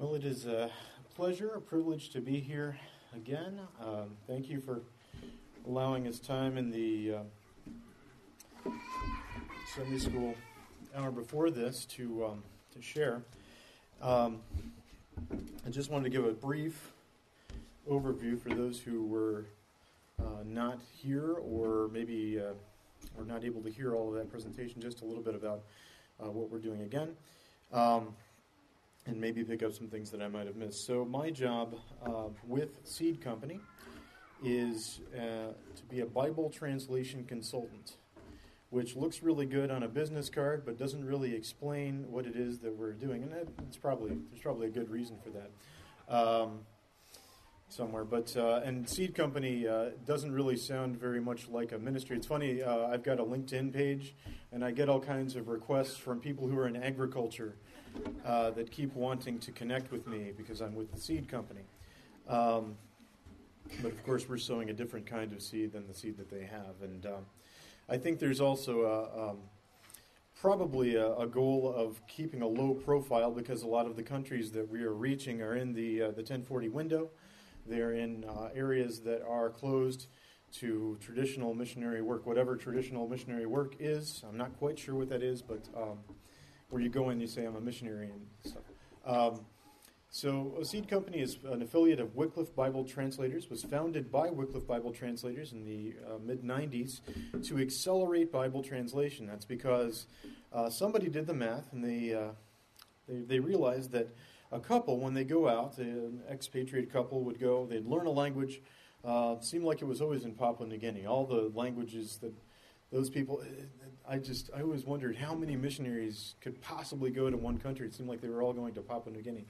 Well, it is a pleasure, a privilege to be here again. Um, thank you for allowing us time in the uh, Sunday school hour before this to um, to share. Um, I just wanted to give a brief overview for those who were uh, not here or maybe uh, were not able to hear all of that presentation. Just a little bit about uh, what we're doing again. Um, and maybe pick up some things that I might have missed. So, my job uh, with Seed Company is uh, to be a Bible translation consultant, which looks really good on a business card, but doesn't really explain what it is that we're doing. And it's probably there's probably a good reason for that. Um, somewhere. But uh, and Seed Company uh, doesn't really sound very much like a ministry. It's funny. Uh, I've got a LinkedIn page, and I get all kinds of requests from people who are in agriculture uh, that keep wanting to connect with me because I'm with the Seed Company. Um, but of course, we're sowing a different kind of seed than the seed that they have, and um, I think there's also a, um, probably a, a, goal of keeping a low profile because a lot of the countries that we are reaching are in the uh, the 1040 window. They're in uh, areas that are closed to traditional missionary work, whatever traditional missionary work is. I'm not quite sure what that is, but um, where you go in, you say, I'm a missionary and stuff. Um, so, a Seed Company is an affiliate of Wycliffe Bible Translators, was founded by Wycliffe Bible Translators in the uh, mid 90s to accelerate Bible translation. That's because uh, somebody did the math and they, uh, they, they realized that a couple, when they go out, an expatriate couple would go, they'd learn a language. Uh, seemed like it was always in Papua New Guinea. All the languages that those people, I just, I always wondered how many missionaries could possibly go to one country. It seemed like they were all going to Papua New Guinea.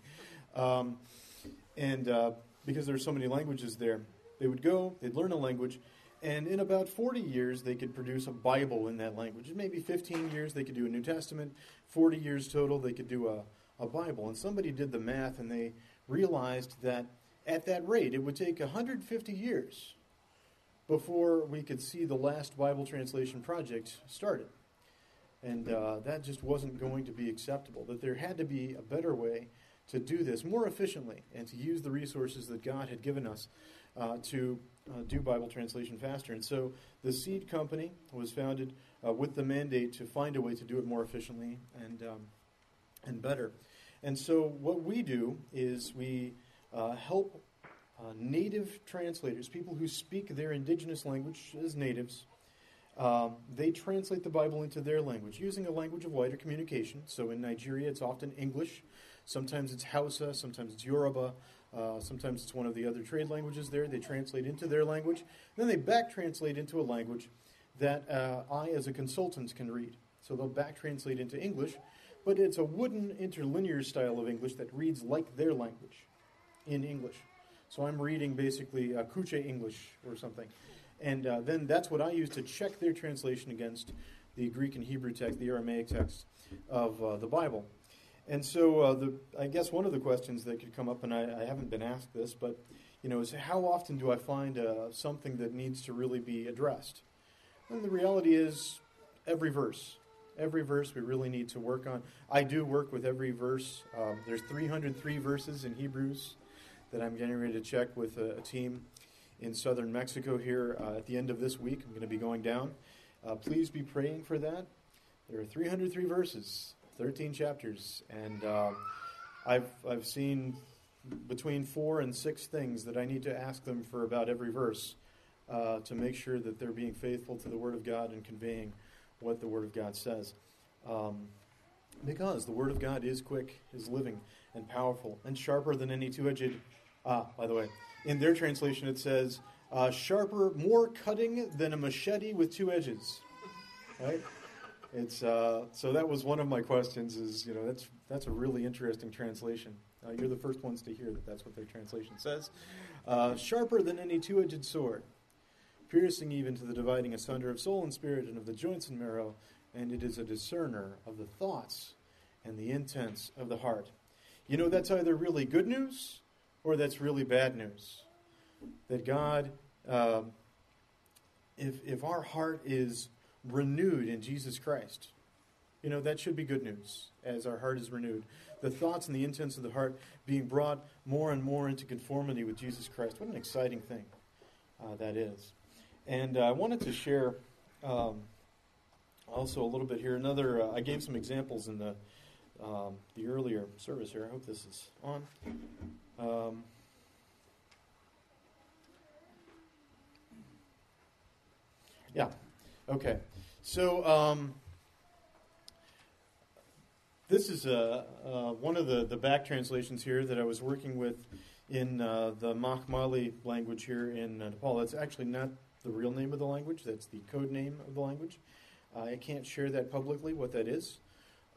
Um, and uh, because there are so many languages there, they would go, they'd learn a language, and in about 40 years, they could produce a Bible in that language. Maybe 15 years, they could do a New Testament. 40 years total, they could do a, a Bible. And somebody did the math and they realized that at that rate, it would take 150 years before we could see the last Bible translation project started. And uh, that just wasn't going to be acceptable. That there had to be a better way to do this more efficiently and to use the resources that God had given us uh, to uh, do Bible translation faster. And so the Seed Company was founded uh, with the mandate to find a way to do it more efficiently and um, and better. And so, what we do is we uh, help uh, native translators, people who speak their indigenous language as natives. Um, they translate the Bible into their language using a language of wider communication. So in Nigeria, it's often English. Sometimes it's Hausa. Sometimes it's Yoruba. Uh, sometimes it's one of the other trade languages there. They translate into their language. Then they back translate into a language that uh, I, as a consultant, can read. So they'll back translate into English, but it's a wooden interlinear style of English that reads like their language in English. So I'm reading basically uh, Kuche English or something. And uh, then that's what I use to check their translation against the Greek and Hebrew text, the Aramaic text of uh, the Bible. And so uh, the, I guess one of the questions that could come up, and I, I, haven't been asked this, but you know, is how often do I find uh, something that needs to really be addressed? And the reality is every verse every verse we really need to work on. I do work with every verse. Um, there's 303 verses in Hebrews that I'm getting ready to check with a, a team in southern Mexico here uh, at the end of this week. I'm going to be going down. Uh, please be praying for that. There are 303 verses, 13 chapters, and uh, I've I've seen between four and six things that I need to ask them for about every verse uh, to make sure that they're being faithful to the Word of God and conveying what the Word of God says. Um, because the Word of God is quick, is living, and powerful, and sharper than any two edged. Ah, by the way, in their translation it says, uh, sharper, more cutting than a machete with two edges. Right? It's uh, so that was one of my questions. Is you know that's that's a really interesting translation. Uh, you're the first ones to hear that that's what their translation says. Sharper than any two-edged sword, piercing even to the dividing asunder of soul and spirit and of the joints and marrow, and it is a discerner of the thoughts and the intents of the heart. You know, that's either really good news or that's really bad news. That God, uh, if, if our heart is renewed in Jesus Christ, You know, that should be good news as our heart is renewed. The thoughts and the intents of the heart being brought more and more into conformity with Jesus Christ. What an exciting thing uh, that is. And uh, I wanted to share um, also a little bit here. Another, uh, I gave some examples in the um, the earlier service here. I hope this is on. Um, yeah. Okay. So um, this is uh, uh, one of the, the back translations here that I was working with in uh, the Mali language here in uh, Nepal. That's actually not the real name of the language. That's the code name of the language. I can't share that publicly, what that is,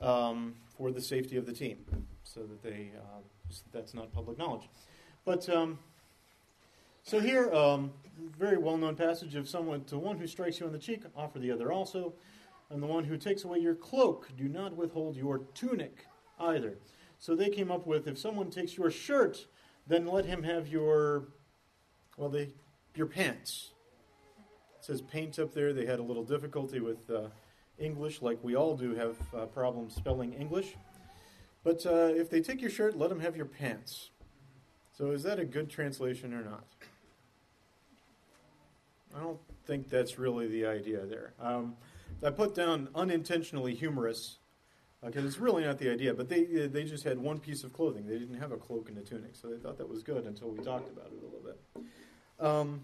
um, for the safety of the team, so that they uh, that's not public knowledge. But um, so here, um, very well-known passage of someone to one who strikes you on the cheek, offer the other also, and the one who takes away your cloak, do not withhold your tunic either. So they came up with if someone takes your shirt, then let him have your well, they your pants. It says paint up there. They had a little difficulty with uh, English, like we all do have uh, problems spelling English. But uh, if they take your shirt, let them have your pants. So is that a good translation or not? I don't think that's really the idea there. Um, I put down unintentionally humorous because uh, it's really not the idea. But they they just had one piece of clothing. They didn't have a cloak and a tunic, so they thought that was good until we talked about it a little bit. Um,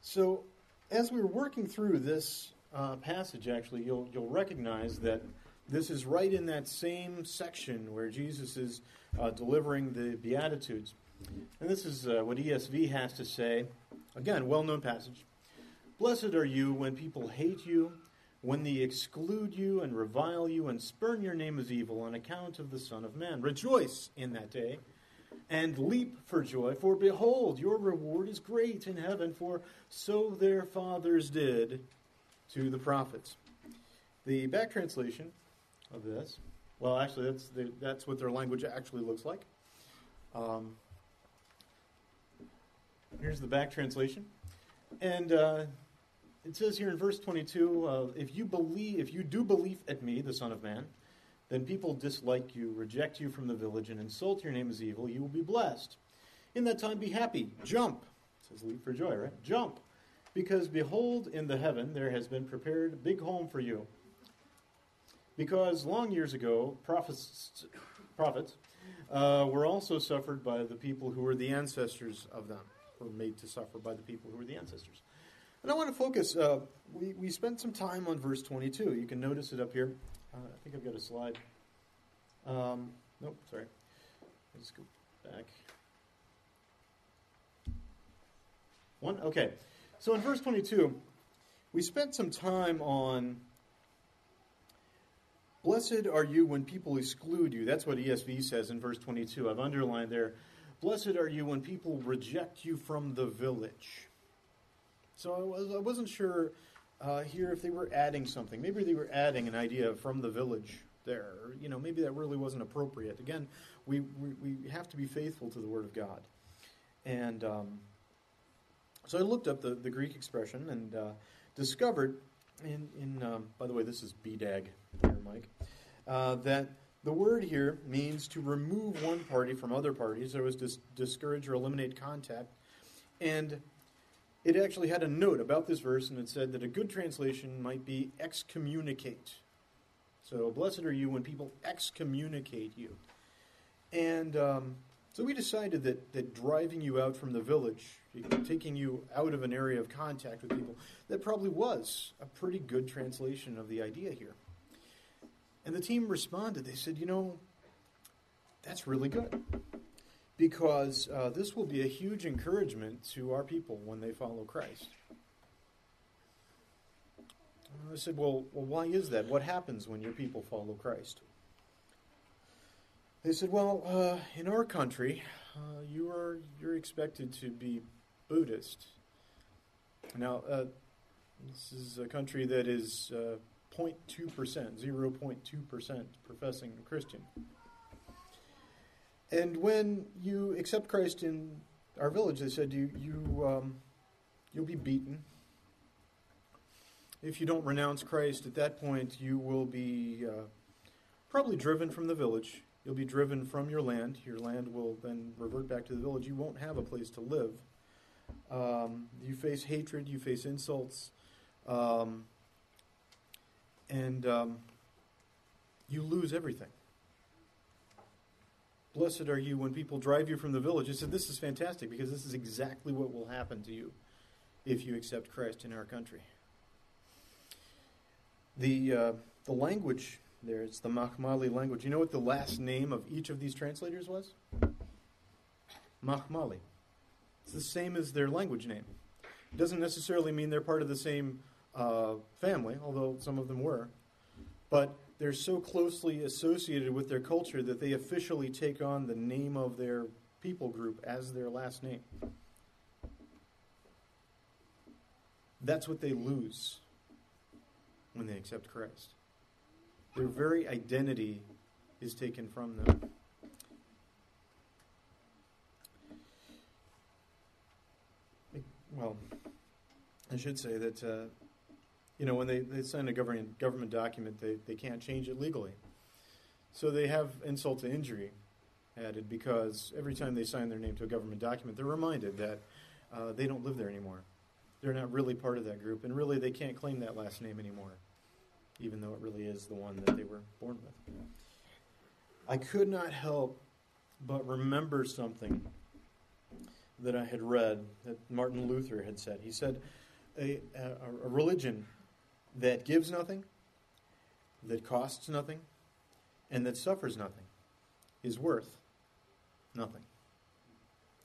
so as we were working through this uh, passage, actually, you'll you'll recognize that this is right in that same section where Jesus is uh, delivering the Beatitudes. And this is uh, what ESV has to say. Again, well known passage. Blessed are you when people hate you, when they exclude you and revile you and spurn your name as evil on account of the Son of Man. Rejoice in that day and leap for joy, for behold, your reward is great in heaven, for so their fathers did to the prophets. The back translation of this, well, actually, that's, the, that's what their language actually looks like. Um, Here's the back translation. And uh, it says here in verse 22 uh, if you believe, if you do believe at me, the Son of Man, then people dislike you, reject you from the village, and insult your name as evil. You will be blessed. In that time, be happy. Jump. It says leap for joy, right? Jump. Because behold, in the heaven there has been prepared a big home for you. Because long years ago, prophets, prophets uh, were also suffered by the people who were the ancestors of them were made to suffer by the people who were the ancestors. And I want to focus, uh, we, we spent some time on verse 22. You can notice it up here. Uh, I think I've got a slide. Um, nope, sorry. Let's go back. One? Okay. So in verse 22, we spent some time on Blessed are you when people exclude you. That's what ESV says in verse 22. I've underlined there Blessed are you when people reject you from the village. So I, was, I wasn't sure uh, here if they were adding something. Maybe they were adding an idea from the village there. You know, maybe that really wasn't appropriate. Again, we, we, we have to be faithful to the Word of God. And um, so I looked up the, the Greek expression and uh, discovered, in, in um, by the way, this is BDAG here, Mike, uh, that the word here means to remove one party from other parties. There was dis- discourage or eliminate contact. And it actually had a note about this verse, and it said that a good translation might be excommunicate. So, blessed are you when people excommunicate you. And um, so we decided that, that driving you out from the village, taking you out of an area of contact with people, that probably was a pretty good translation of the idea here. And the team responded. They said, you know, that's really good because uh, this will be a huge encouragement to our people when they follow Christ. I said, well, well, why is that? What happens when your people follow Christ? They said, well, uh, in our country, uh, you are you're expected to be Buddhist. Now, uh, this is a country that is uh, 0.2%, 0.2% professing Christian. And when you accept Christ in our village, they said you, you, um, you'll be beaten. if you don't renounce Christ, at that point you will be uh, probably driven from the village. You'll be driven from your land. Your land will then revert back to the village. You won't have a place to live. Um, you face hatred, you face insults, um, and um, you lose everything. Blessed are you when people drive you from the village. I said, This is fantastic because this is exactly what will happen to you if you accept Christ in our country. The, uh, the language there, it's the Mahmali language. You know what the last name of each of these translators was? Mahmali. It's the same as their language name. It doesn't necessarily mean they're part of the same uh, family, although some of them were. But they're so closely associated with their culture that they officially take on the name of their people group as their last name. That's what they lose when they accept Christ. Their very identity is taken from them. Well, I should say that uh, you know, when they, they sign a government, government document, they, they can't change it legally. So they have insult to injury added because every time they sign their name to a government document, they're reminded that uh, they don't live there anymore. They're not really part of that group, and really they can't claim that last name anymore, even though it really is the one that they were born with. I could not help but remember something that I had read that Martin Luther had said. He said, a, a, a religion that gives nothing, that costs nothing, and that suffers nothing is worth nothing.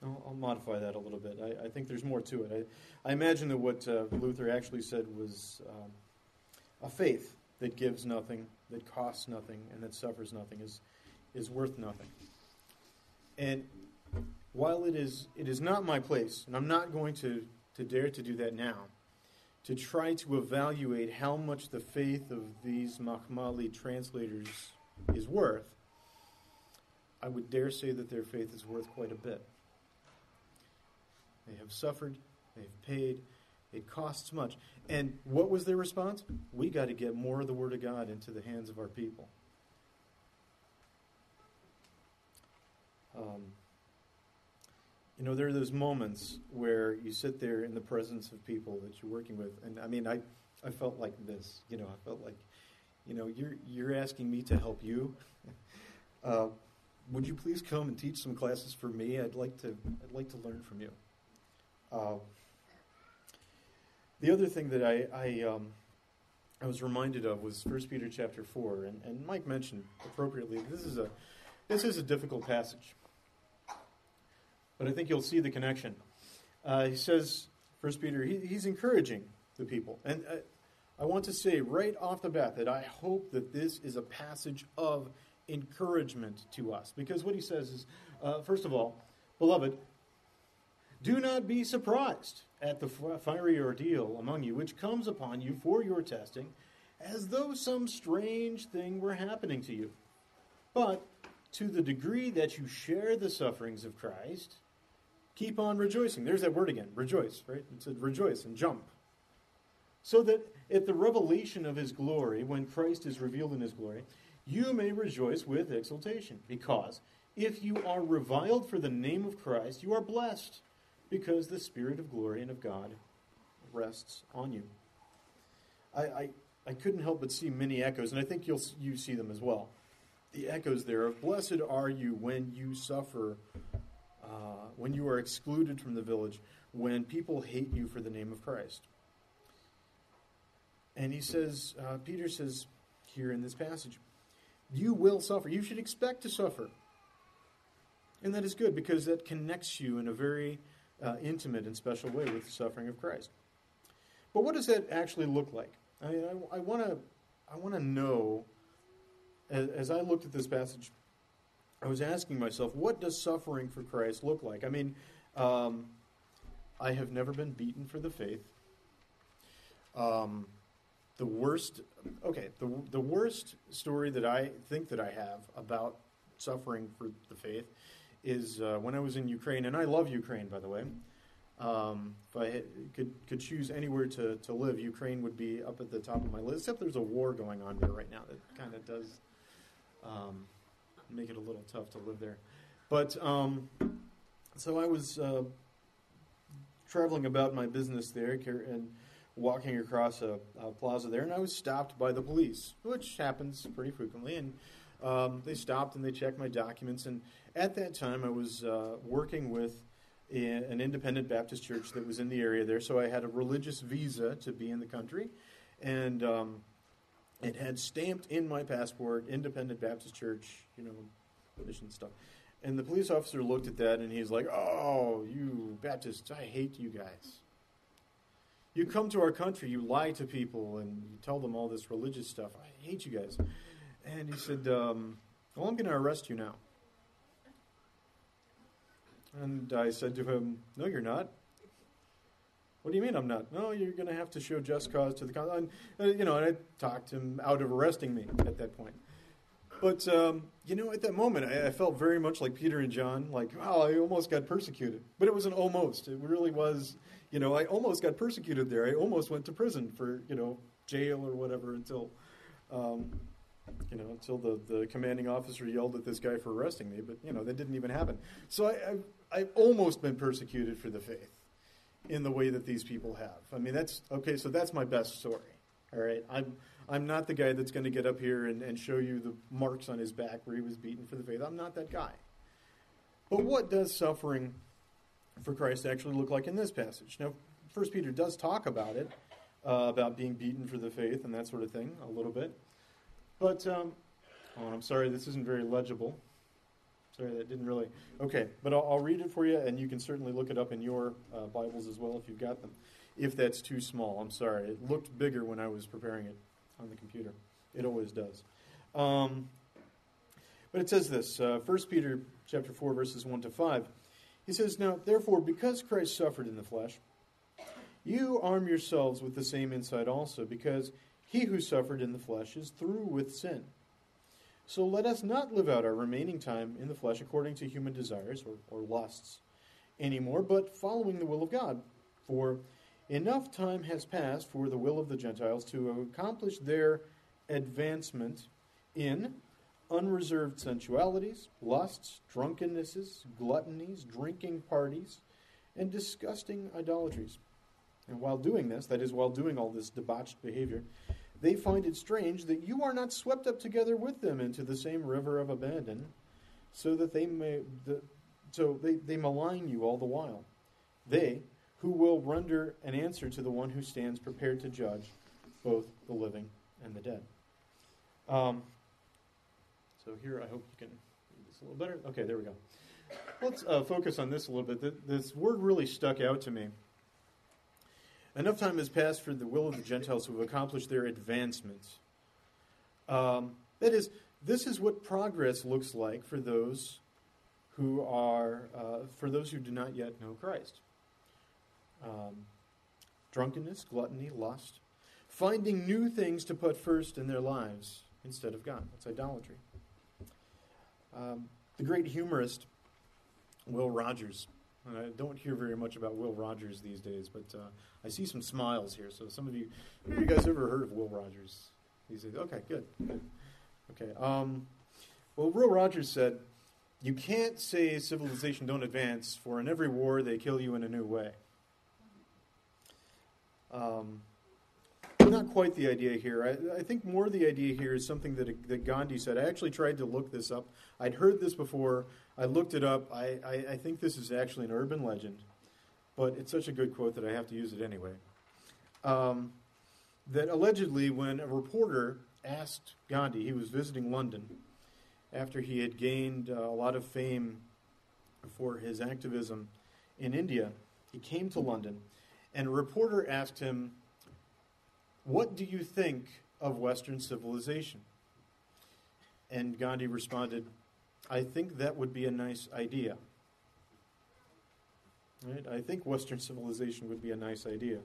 I'll, I'll modify that a little bit. I, I, think there's more to it. I, I imagine that what uh, Luther actually said was um, a faith that gives nothing, that costs nothing, and that suffers nothing is, is worth nothing. And while it is, it is not my place, and I'm not going to, to dare to do that now, to try to evaluate how much the faith of these Mahmali translators is worth, I would dare say that their faith is worth quite a bit. They have suffered, they've paid, it costs much. And what was their response? We got to get more of the Word of God into the hands of our people. Um, you know, there are those moments where you sit there in the presence of people that you're working with, and I mean, I, I felt like this. You know, I felt like, you know, you're you're asking me to help you. uh, would you please come and teach some classes for me? I'd like to. I'd like to learn from you. Uh, the other thing that I I, um, I was reminded of was First Peter chapter four, and, and Mike mentioned appropriately. This is a this is a difficult passage but I think you'll see the connection. Uh, he says, First Peter, he, he's encouraging the people. And I want to say right off the bat that I hope that this is a passage of encouragement to us. Because what he says is, uh, first of all, beloved, do not be surprised at the fiery ordeal among you, which comes upon you for your testing, as though some strange thing were happening to you. But to the degree that you share the sufferings of Christ, keep on rejoicing. There's that word again, rejoice, right? It said rejoice and jump. So that at the revelation of his glory, when Christ is revealed in his glory, you may rejoice with exultation. Because if you are reviled for the name of Christ, you are blessed, because the Spirit of glory and of God rests on you. I, I, I couldn't help but see many echoes, and I think you'll you see them as well. The echoes there of blessed are you when you suffer uh, when you are excluded from the village, when people hate you for the name of Christ. And he says, uh, Peter says here in this passage, you will suffer. You should expect to suffer. And that is good because that connects you in a very uh, intimate and special way with the suffering of Christ. But what does that actually look like? I, I, I want to I want to know, as, as I looked at this passage, I was asking myself, what does suffering for Christ look like? I mean, um, I have never been beaten for the faith. Um, the worst, okay, the, the worst story that I think that I have about suffering for the faith is uh, when I was in Ukraine, and I love Ukraine, by the way. Um, if I could could choose anywhere to, to live, Ukraine would be up at the top of my list. Except there's a war going on there right now that kind of does um, make it a little tough to live there. But um, so I was uh, traveling about my business there and walking across a, a, plaza there, and I was stopped by the police, which happens pretty frequently. And um, they stopped and they checked my documents. And at that time, I was uh, working with an independent Baptist church that was in the area there. So I had a religious visa to be in the country, and um, it had stamped in my passport Independent Baptist Church, you know, mission stuff. And the police officer looked at that and he's like, "Oh, you Baptists, I hate you guys. You come to our country, you lie to people, and you tell them all this religious stuff. I hate you guys." And he said, um, "Well, I'm going to arrest you now." And I said to him, No, you're not. What do you mean I'm not? No, you're going to have to show just cause to the uh, you know, and I talked him out of arresting me at that point. But um, you know, at that moment, I, I, felt very much like Peter and John. Like, wow, I almost got persecuted. But it was an almost. It really was. You know, I almost got persecuted there. I almost went to prison for you know jail or whatever until um, you know, until the, the commanding officer yelled at this guy for arresting me, but, you know, that didn't even happen. So I, I've, I've almost been persecuted for the faith in the way that these people have. I mean, that's, okay, so that's my best story, all right? I'm, I'm not the guy that's going to get up here and, and show you the marks on his back where he was beaten for the faith. I'm not that guy. But what does suffering for Christ actually look like in this passage? Now, First Peter does talk about it, uh, about being beaten for the faith and that sort of thing, a little bit. But, um, oh, I'm sorry, this isn't very legible. Sorry, that didn't really. Okay, but I'll, I'll, read it for you, and you can certainly look it up in your uh, Bibles as well if you've got them. If that's too small, I'm sorry. It looked bigger when I was preparing it on the computer. It always does. Um, but it says this, uh, 1 Peter chapter 4, verses 1 to 5. He says, Now, therefore, because Christ suffered in the flesh, you arm yourselves with the same insight also, because he who suffered in the flesh is through with sin. So let us not live out our remaining time in the flesh according to human desires or, or lusts anymore, but following the will of God. For enough time has passed for the will of the Gentiles to accomplish their advancement in unreserved sensualities, lusts, drunkennesses, gluttonies, drinking parties, and disgusting idolatries. And while doing this, that is, while doing all this debauched behavior, they find it strange that you are not swept up together with them into the same river of abandon, so that they may, the, so they, they malign you all the while. They, who will render an answer to the one who stands prepared to judge both the living and the dead. Um, so here, I hope you can read this a little better. Okay, there we go. Let's uh, focus on this a little bit. This word really stuck out to me. Enough time has passed for the will of the Gentiles who have accomplished their advancements. Um, that is, this is what progress looks like for those who are, uh, for those who do not yet know Christ. Um, drunkenness, gluttony, lust, finding new things to put first in their lives instead of God. That's idolatry. Um, the great humorist Will Rogers I don't hear very much about Will Rogers these days, but uh, I see some smiles here. So some of you, you guys ever heard of Will Rogers He said, Okay, good. good. Okay. Um, well, Will Rogers said, "You can't say civilization don't advance, for in every war they kill you in a new way." Um, not quite the idea here. I, I, think more the idea here is something that, that Gandhi said. I actually tried to look this up. I'd heard this before. I looked it up. I, I, I think this is actually an urban legend, but it's such a good quote that I have to use it anyway. Um, that allegedly, when a reporter asked Gandhi, he was visiting London after he had gained uh, a lot of fame for his activism in India, he came to London, and a reporter asked him, What do you think of Western civilization? And Gandhi responded, I think that would be a nice idea. Right? I think Western civilization would be a nice idea.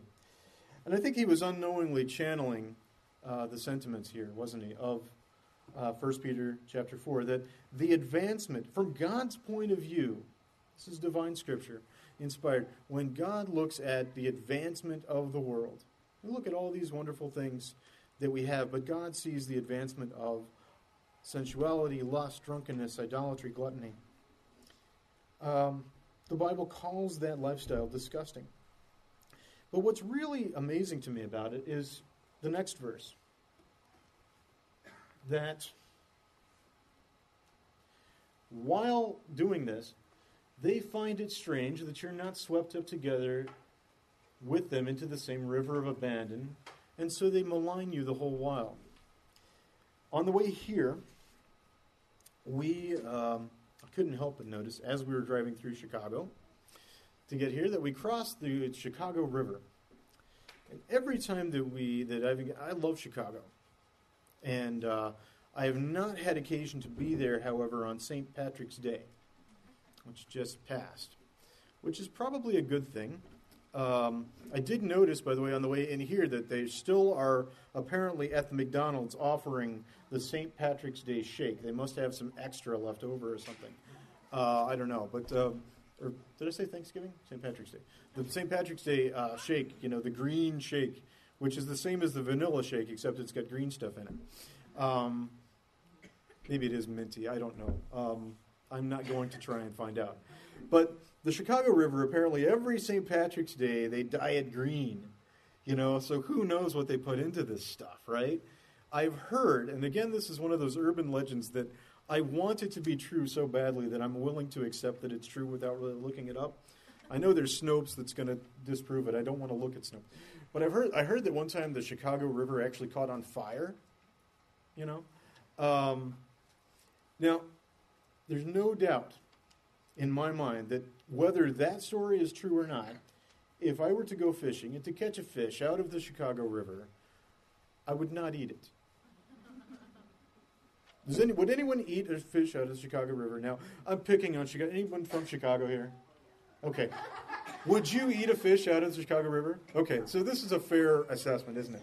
And I think he was unknowingly channeling uh, the sentiments here, wasn't he, of uh, 1 Peter chapter 4, that the advancement, from God's point of view, This is divine scripture, inspired. When God looks at the advancement of the world, we look at all these wonderful things that we have, but God sees the advancement of sensuality, lust, drunkenness, idolatry, gluttony. Um, the Bible calls that lifestyle disgusting. But what's really amazing to me about it is the next verse that while doing this, they find it strange that you're not swept up together with them into the same river of abandon, and so they malign you the whole while. On the way here, we um, couldn't help but notice as we were driving through Chicago to get here that we crossed the Chicago River. And every time that we that I've I love Chicago, and uh, I have not had occasion to be there, however, on St. Patrick's Day, which just passed, which is probably a good thing. Um, I did notice, by the way, on the way in here that they still are apparently at the McDonald's offering the St. Patrick's Day shake. They must have some extra left over or something. Uh, I don't know, but uh, or did I say Thanksgiving? St. Patrick's Day. The St. Patrick's Day uh, shake, you know, the green shake, which is the same as the vanilla shake, except it's got green stuff in it. Um, maybe it is minty. I don't know. Um, I'm not going to try and find out. But the Chicago River, apparently, every St. Patrick's Day, they dye it green. You know, so who knows what they put into this stuff, right? I've heard, and again, this is one of those urban legends that I want it to be true so badly that I'm willing to accept that it's true without really looking it up. I know there's Snopes that's going to disprove it. I don't want to look at Snopes. But I've heard, I heard that one time the Chicago River actually caught on fire. You know? Um, now, there's no doubt in my mind that whether that story is true or not, if I were to go fishing and to catch a fish out of the Chicago River, I would not eat it. Does any, would anyone eat a fish out of the Chicago River? Now, I'm picking on Chicago. Anyone from Chicago here? Okay. Would you eat a fish out of the Chicago River? Okay, so this is a fair assessment, isn't it?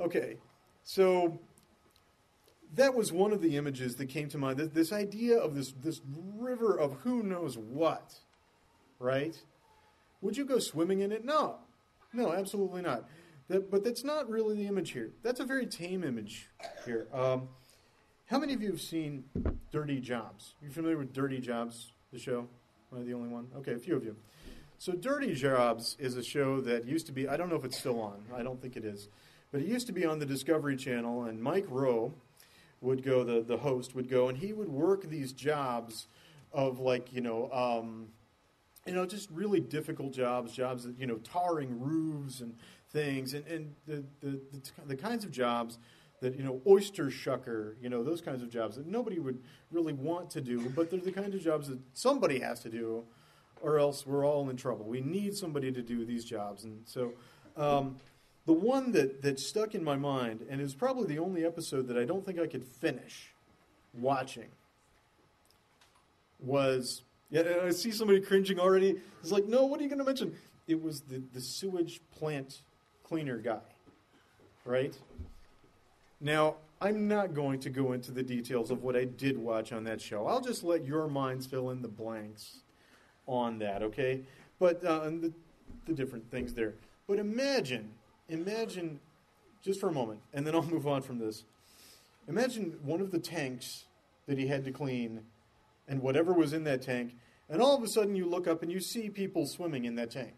Okay, so that was one of the images that came to mind. This, this idea of this, this river of who knows what, right? Would you go swimming in it? No. No, absolutely not. That, but that's not really the image here. That's a very tame image here. Um, how many of you have seen Dirty Jobs? You familiar with Dirty Jobs, the show? Am I the only one? Okay, a few of you. So, Dirty Jobs is a show that used to be, I don't know if it's still on, I don't think it is, but it used to be on the Discovery Channel, and Mike Rowe would go, the, the host would go, and he would work these jobs of like, you know, um, you know, just really difficult jobs, jobs that, you know, tarring roofs and things, and, and the, the, the, the kinds of jobs that you know oyster shucker you know those kinds of jobs that nobody would really want to do but they're the kind of jobs that somebody has to do or else we're all in trouble. We need somebody to do these jobs and so um, the one that, that stuck in my mind and is probably the only episode that i don't think i could finish watching was yeah i see somebody cringing already it's like no what are you going to mention it was the, the sewage plant cleaner guy right now, I'm not going to go into the details of what I did watch on that show. I'll just let your minds fill in the blanks on that, okay? But uh, the, the different things there. But imagine, imagine, just for a moment, and then I'll move on from this. Imagine one of the tanks that he had to clean and whatever was in that tank, and all of a sudden you look up and you see people swimming in that tank.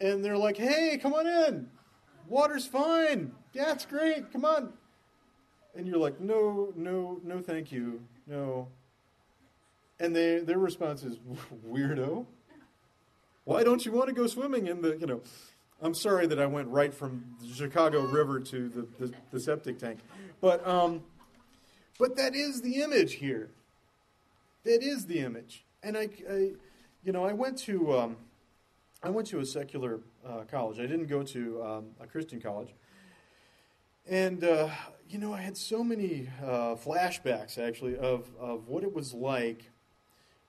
And they're like, hey, come on in. Water's fine. Yeah, it's great. Come on. And you're like, no, no, no, thank you. No. And they, their response is, weirdo. Why don't you want to go swimming in the, you know, I'm sorry that I went right from the Chicago River to the, the, the septic tank. But, um, but that is the image here. That is the image. And I, I you know, I went to, um, I went to a secular uh, college. I didn't go to um, a Christian college. And, uh, you know, I had so many uh, flashbacks, actually, of, of what it was like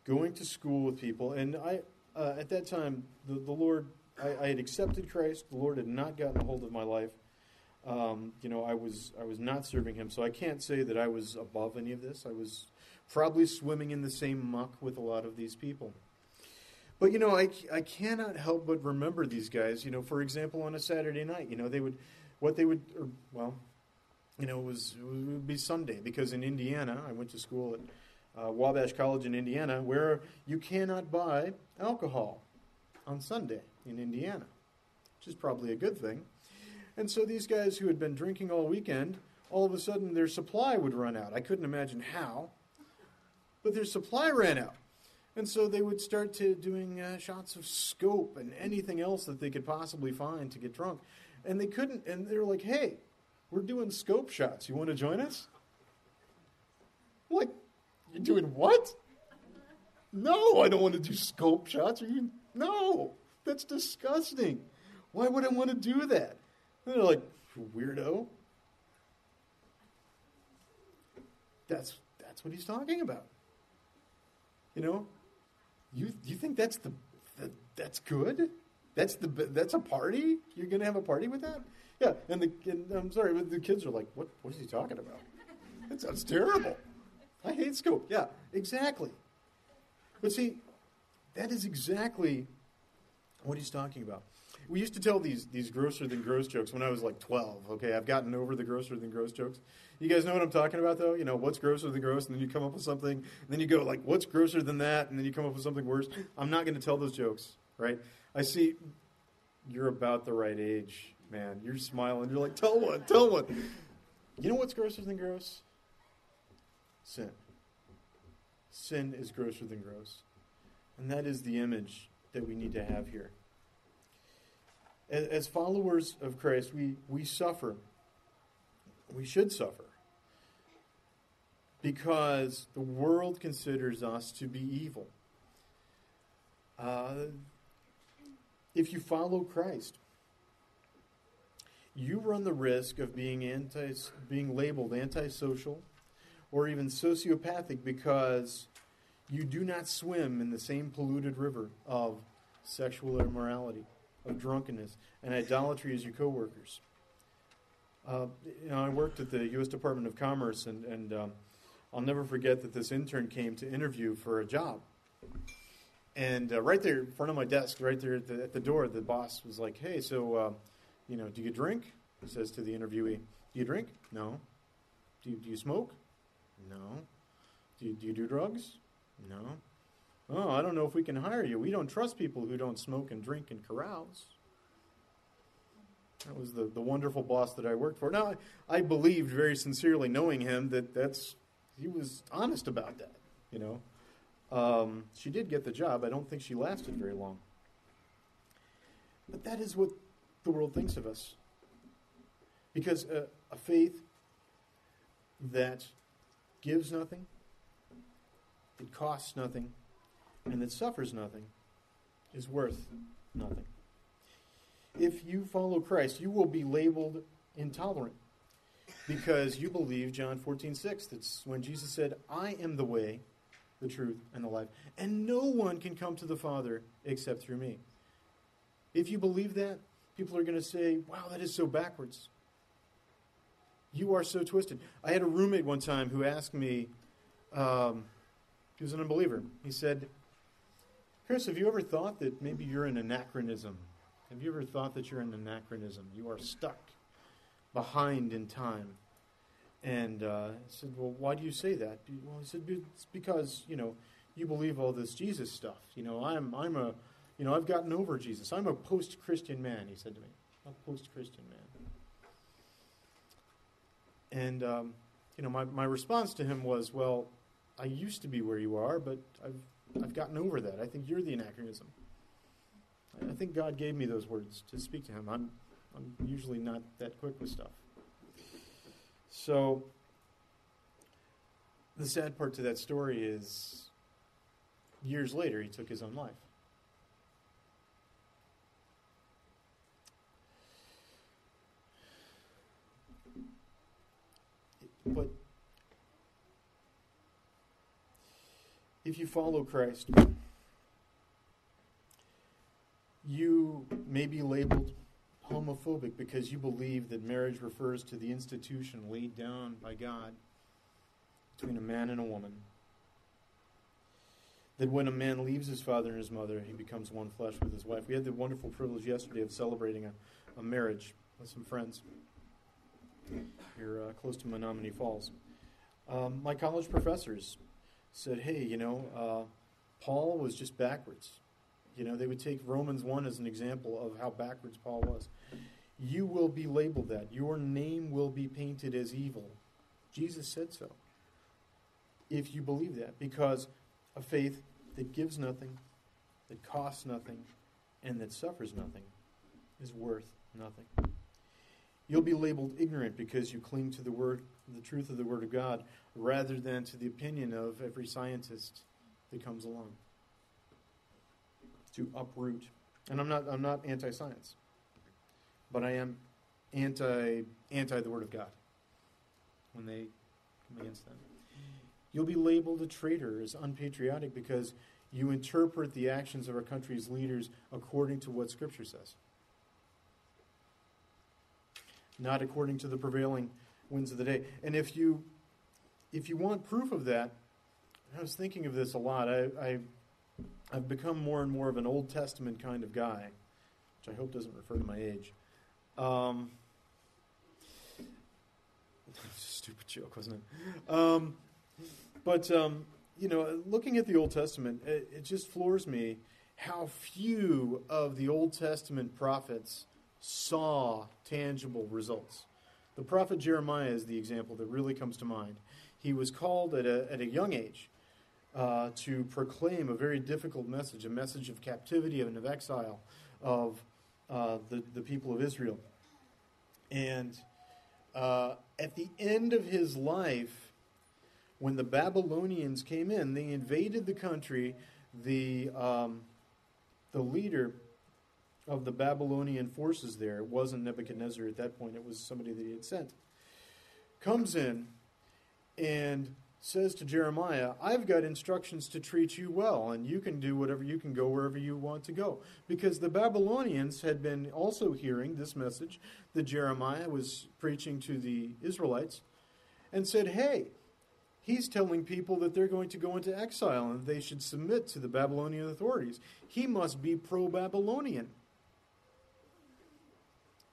going to school with people. And I, uh, at that time, the, the Lord, I, I, had accepted Christ. The Lord had not gotten a hold of my life. Um, you know, I was I was not serving him, so I can't say that I was above any of this. I was probably swimming in the same muck with a lot of these people. But you know, I, I cannot help but remember these guys. You know, for example, on a Saturday night, you know, they would what they would, or, well, you know, it was it would be Sunday because in Indiana, I went to school at uh, Wabash College in Indiana, where you cannot buy alcohol on Sunday in Indiana, which is probably a good thing. And so these guys who had been drinking all weekend, all of a sudden their supply would run out. I couldn't imagine how, but their supply ran out. And so they would start to doing uh, shots of scope and anything else that they could possibly find to get drunk. And they couldn't, and they were like, hey, we're doing scope shots. You want to join us? Like, you're doing what? No, I don't want to do scope shots. Are you? No, that's disgusting. Why would I want to do that? And they're like, weirdo. That's that's what he's talking about. You know, you you think that's the, the that's good? That's the that's a party? You're gonna have a party with that? Yeah. And the and I'm sorry, but the kids are like, what what is he talking about? That sounds terrible. I hate scope. Yeah, exactly. But see, that is exactly what he's talking about. We used to tell these these grosser than gross jokes when I was like 12. Okay, I've gotten over the grosser than gross jokes. You guys know what I'm talking about, though. You know what's grosser than gross, and then you come up with something, and then you go like, "What's grosser than that?" And then you come up with something worse. I'm not going to tell those jokes, right? I see you're about the right age, man. You're smiling. You're like, "Tell one, tell one." You know what's grosser than gross? Sin. Sin is grosser than gross. And that is the image that we need to have here. As followers of Christ, we, we suffer. We should suffer. Because the world considers us to be evil. Uh, if you follow Christ, you run the risk of being anti, being labeled antisocial, or even sociopathic because you do not swim in the same polluted river of sexual immorality, of drunkenness, and idolatry as your coworkers. Uh, you know, I worked at the U.S. Department of Commerce, and, and um, I'll never forget that this intern came to interview for a job. And uh, right there in front of my desk, right there at the, at the door, the boss was like, "Hey, so, uh, you know, do you drink?" He says to the interviewee, "Do you drink? No. Do you, do you smoke? No. Do you, do you do drugs? No. Oh, I don't know if we can hire you. We don't trust people who don't smoke and drink and carouse. That was the, the wonderful boss that I worked for. Now, I, I believed very sincerely, knowing him, that that's he was honest about that. You know, um, she did get the job. I don't think she lasted very long. But that is what the world thinks of us, because a, a faith that gives nothing, it costs nothing, and that suffers nothing is worth nothing. If you follow Christ, you will be labeled intolerant because you believe John 14, 6. That's when Jesus said, I am the way, the truth, and the life, and no one can come to the Father except through me. If you believe that, people are going to say, wow, that is so backwards. You are so twisted. I had a roommate one time who asked me, um, he was an unbeliever. He said, Chris, have you ever thought that maybe you're an anachronism? Have you ever thought that you're an anachronism? You are stuck behind in time. And uh, I said, Well, why do you say that? Well, he said, It's because, you know, you believe all this Jesus stuff. You know, I'm, I'm a, you know, I've gotten over Jesus. I'm a post Christian man, he said to me. A post Christian man. And, um, you know, my, my response to him was, well, I used to be where you are, but I've, I've gotten over that. I think you're the anachronism. I think God gave me those words to speak to him. I'm, I'm usually not that quick with stuff. So, the sad part to that story is years later, he took his own life. But if you follow Christ, you may be labeled homophobic because you believe that marriage refers to the institution laid down by God between a man and a woman. That when a man leaves his father and his mother, he becomes one flesh with his wife. We had the wonderful privilege yesterday of celebrating a, a marriage with some friends here uh, close to Menomonee Falls. Um, my college professors said, hey, you know, uh, Paul was just backwards. You know, they would take Romans 1 as an example of how backwards Paul was. You will be labeled that. Your name will be painted as evil. Jesus said so. If you believe that, because a faith that gives nothing, that costs nothing, and that suffers nothing is worth nothing. You'll be labeled ignorant because you cling to the word, the truth of the word of God, rather than to the opinion of every scientist that comes along to uproot. And I'm not I'm not anti-science, but I am anti anti the Word of God when they come against them. You'll be labeled a traitor as unpatriotic because you interpret the actions of our country's leaders according to what Scripture says, not according to the prevailing winds of the day. And if you if you want proof of that, I was thinking of this a lot. I, I I've become more and more of an Old Testament kind of guy, which I hope doesn't refer to my age. Um, stupid joke, wasn't it? Um, but um, you know, looking at the Old Testament, it, it, just floors me how few of the Old Testament prophets saw tangible results. The prophet Jeremiah is the example that really comes to mind. He was called at a, at a young age uh, to proclaim a very difficult message, a message of captivity and of exile of uh, the, the people of Israel. And uh, at the end of his life, when the Babylonians came in, they invaded the country. The, um, the leader of the Babylonian forces there, it wasn't Nebuchadnezzar at that point, it was somebody that he had sent, comes in and says to Jeremiah, I've got instructions to treat you well, and you can do whatever you can go wherever you want to go. Because the Babylonians had been also hearing this message that Jeremiah was preaching to the Israelites and said, Hey, he's telling people that they're going to go into exile and they should submit to the Babylonian authorities. He must be pro Babylonian.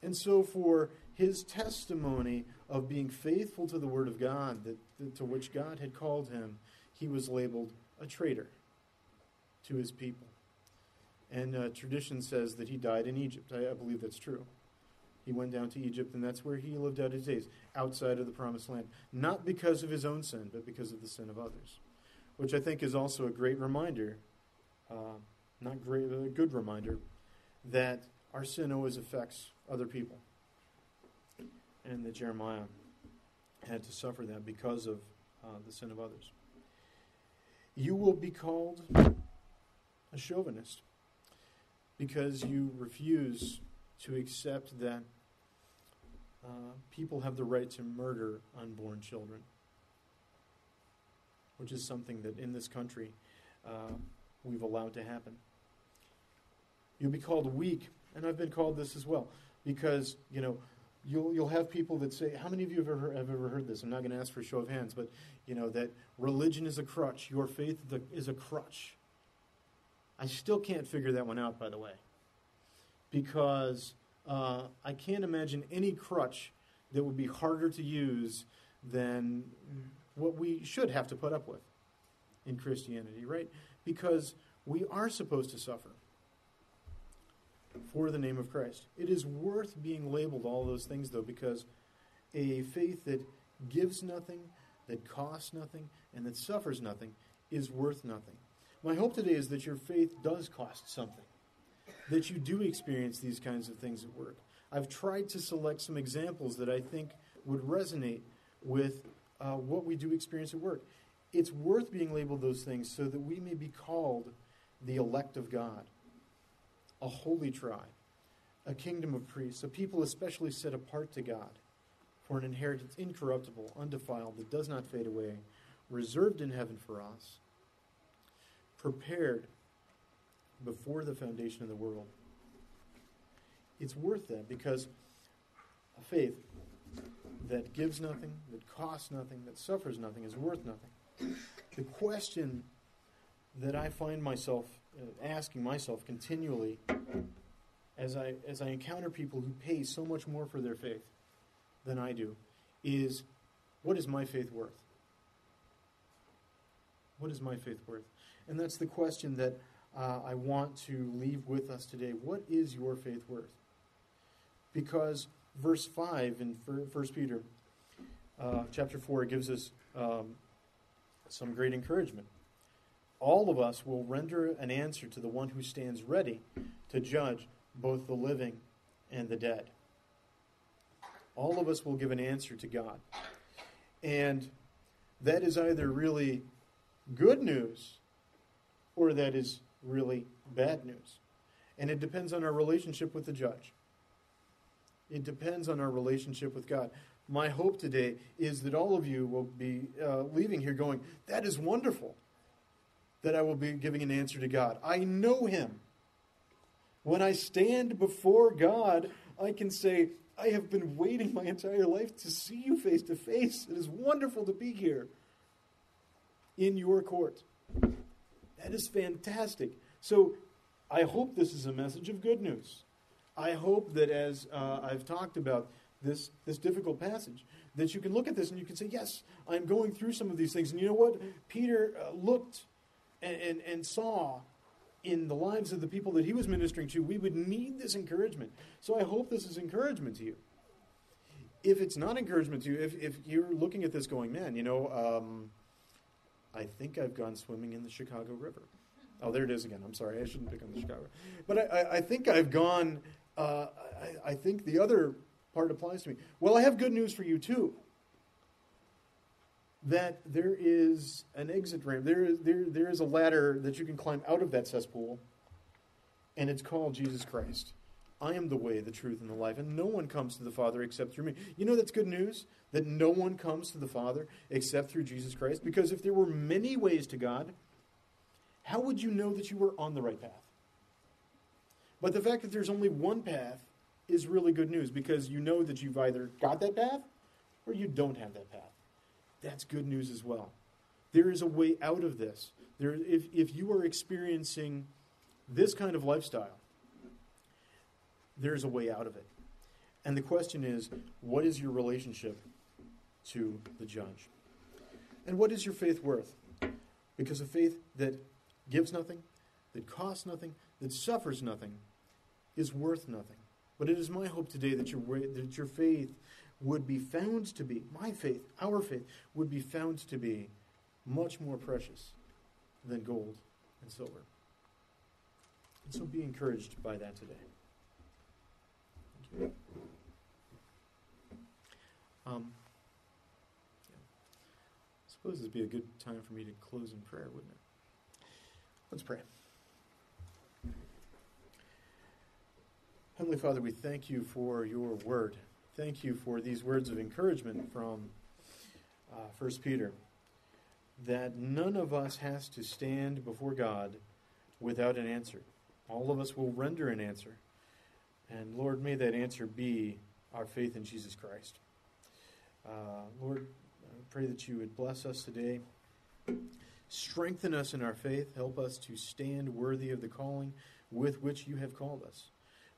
And so, for his testimony of being faithful to the Word of God, that, that, to which God had called him, he was labeled a traitor to his people. And uh, tradition says that he died in Egypt. I, I believe that's true. He went down to Egypt, and that's where he lived out his days, outside of the promised land. Not because of his own sin, but because of the sin of others. Which I think is also a great reminder, uh, not great, a good reminder, that our sin always affects other people and that Jeremiah had to suffer that because of uh, the sin of others. You will be called a chauvinist because you refuse to accept that uh, people have the right to murder unborn children, which is something that in this country uh, we've allowed to happen. You'll be called weak, and I've been called this as well, because, you know, you'll you'll have people that say, "How many of you have ever have ever heard this?" I'm not going to ask for a show of hands, but you know that religion is a crutch. Your faith is a crutch. I still can't figure that one out, by the way, because uh, I can't imagine any crutch that would be harder to use than what we should have to put up with in Christianity, right? Because we are supposed to suffer for the name of Christ. It is worth being labeled all those things, though, because a faith that gives nothing, that costs nothing, and that suffers nothing is worth nothing. My hope today is that your faith does cost something, that you do experience these kinds of things at work. I've tried to select some examples that I think would resonate with uh, what we do experience at work. It's worth being labeled those things so that we may be called the elect of God a holy tribe, a kingdom of priests, a people especially set apart to God for an inheritance incorruptible, undefiled, that does not fade away, reserved in heaven for us, prepared before the foundation of the world, it's worth that because a faith that gives nothing, that costs nothing, that suffers nothing is worth nothing. The question that I find myself asking myself continually as I as I encounter people who pay so much more for their faith than I do is what is my faith worth? What is my faith worth? And that's the question that uh, I want to leave with us today. What is your faith worth? Because verse 5 in 1 Peter uh, chapter 4 gives us um, some great encouragement. All of us will render an answer to the one who stands ready to judge both the living and the dead. All of us will give an answer to God. And that is either really good news or that is really bad news. And it depends on our relationship with the judge. It depends on our relationship with God. My hope today is that all of you will be uh, leaving here going, That is wonderful that I will be giving an answer to God. I know Him. When I stand before God, I can say, I have been waiting my entire life to see you face to face. It is wonderful to be here in your court. That is fantastic. So I hope this is a message of good news. I hope that as uh, I've talked about this, this difficult passage, that you can look at this and you can say, Yes, I'm going through some of these things. And you know what? Peter uh, looked and, and, and saw in the lives of the people that he was ministering to, we would need this encouragement. So I hope this is encouragement to you. If it's not encouragement to you, if, if you're looking at this going, man, you know, um, I think I've gone swimming in the Chicago River. Oh, there it is again. I'm sorry, I shouldn't pick on the Chicago. But I, I, I think I've gone. Uh, I, I think the other part applies to me. Well, I have good news for you too. That there is an exit ramp. There is there there is a ladder that you can climb out of that cesspool, and it's called Jesus Christ. I am the way, the truth, and the life, and no one comes to the Father except through me. You know that's good news? That no one comes to the Father except through Jesus Christ? Because if there were many ways to God, how would you know that you were on the right path? But the fact that there's only one path is really good news because you know that you've either got that path or you don't have that path. That's good news as well. There is a way out of this. There, if, if you are experiencing this kind of lifestyle, there's a way out of it. And the question is what is your relationship to the judge? And what is your faith worth? Because a faith that gives nothing, that costs nothing, that suffers nothing, is worth nothing. But it is my hope today that your, that your faith would be found to be, my faith, our faith, would be found to be much more precious than gold and silver. And so be encouraged by that today. Um, yeah. I suppose this would be a good time for me to close in prayer, wouldn't it? Let's pray. Heavenly Father, we thank you for your word. Thank you for these words of encouragement from uh, 1 Peter that none of us has to stand before God without an answer. All of us will render an answer. And Lord, may that answer be our faith in Jesus Christ. Uh, Lord, I pray that you would bless us today. Strengthen us in our faith. Help us to stand worthy of the calling with which you have called us.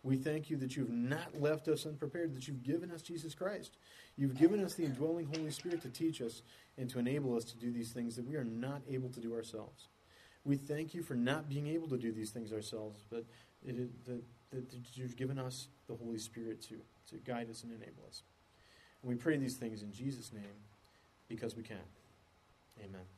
We thank you that you've not left us unprepared, that you've given us Jesus Christ. You've given us the indwelling Holy Spirit to teach us and to enable us to do these things that we are not able to do ourselves. We thank you for not being able to do these things ourselves, but it that, that you've given us the Holy Spirit to, to guide us and enable us. And we pray these things in Jesus' name because we can. Amen.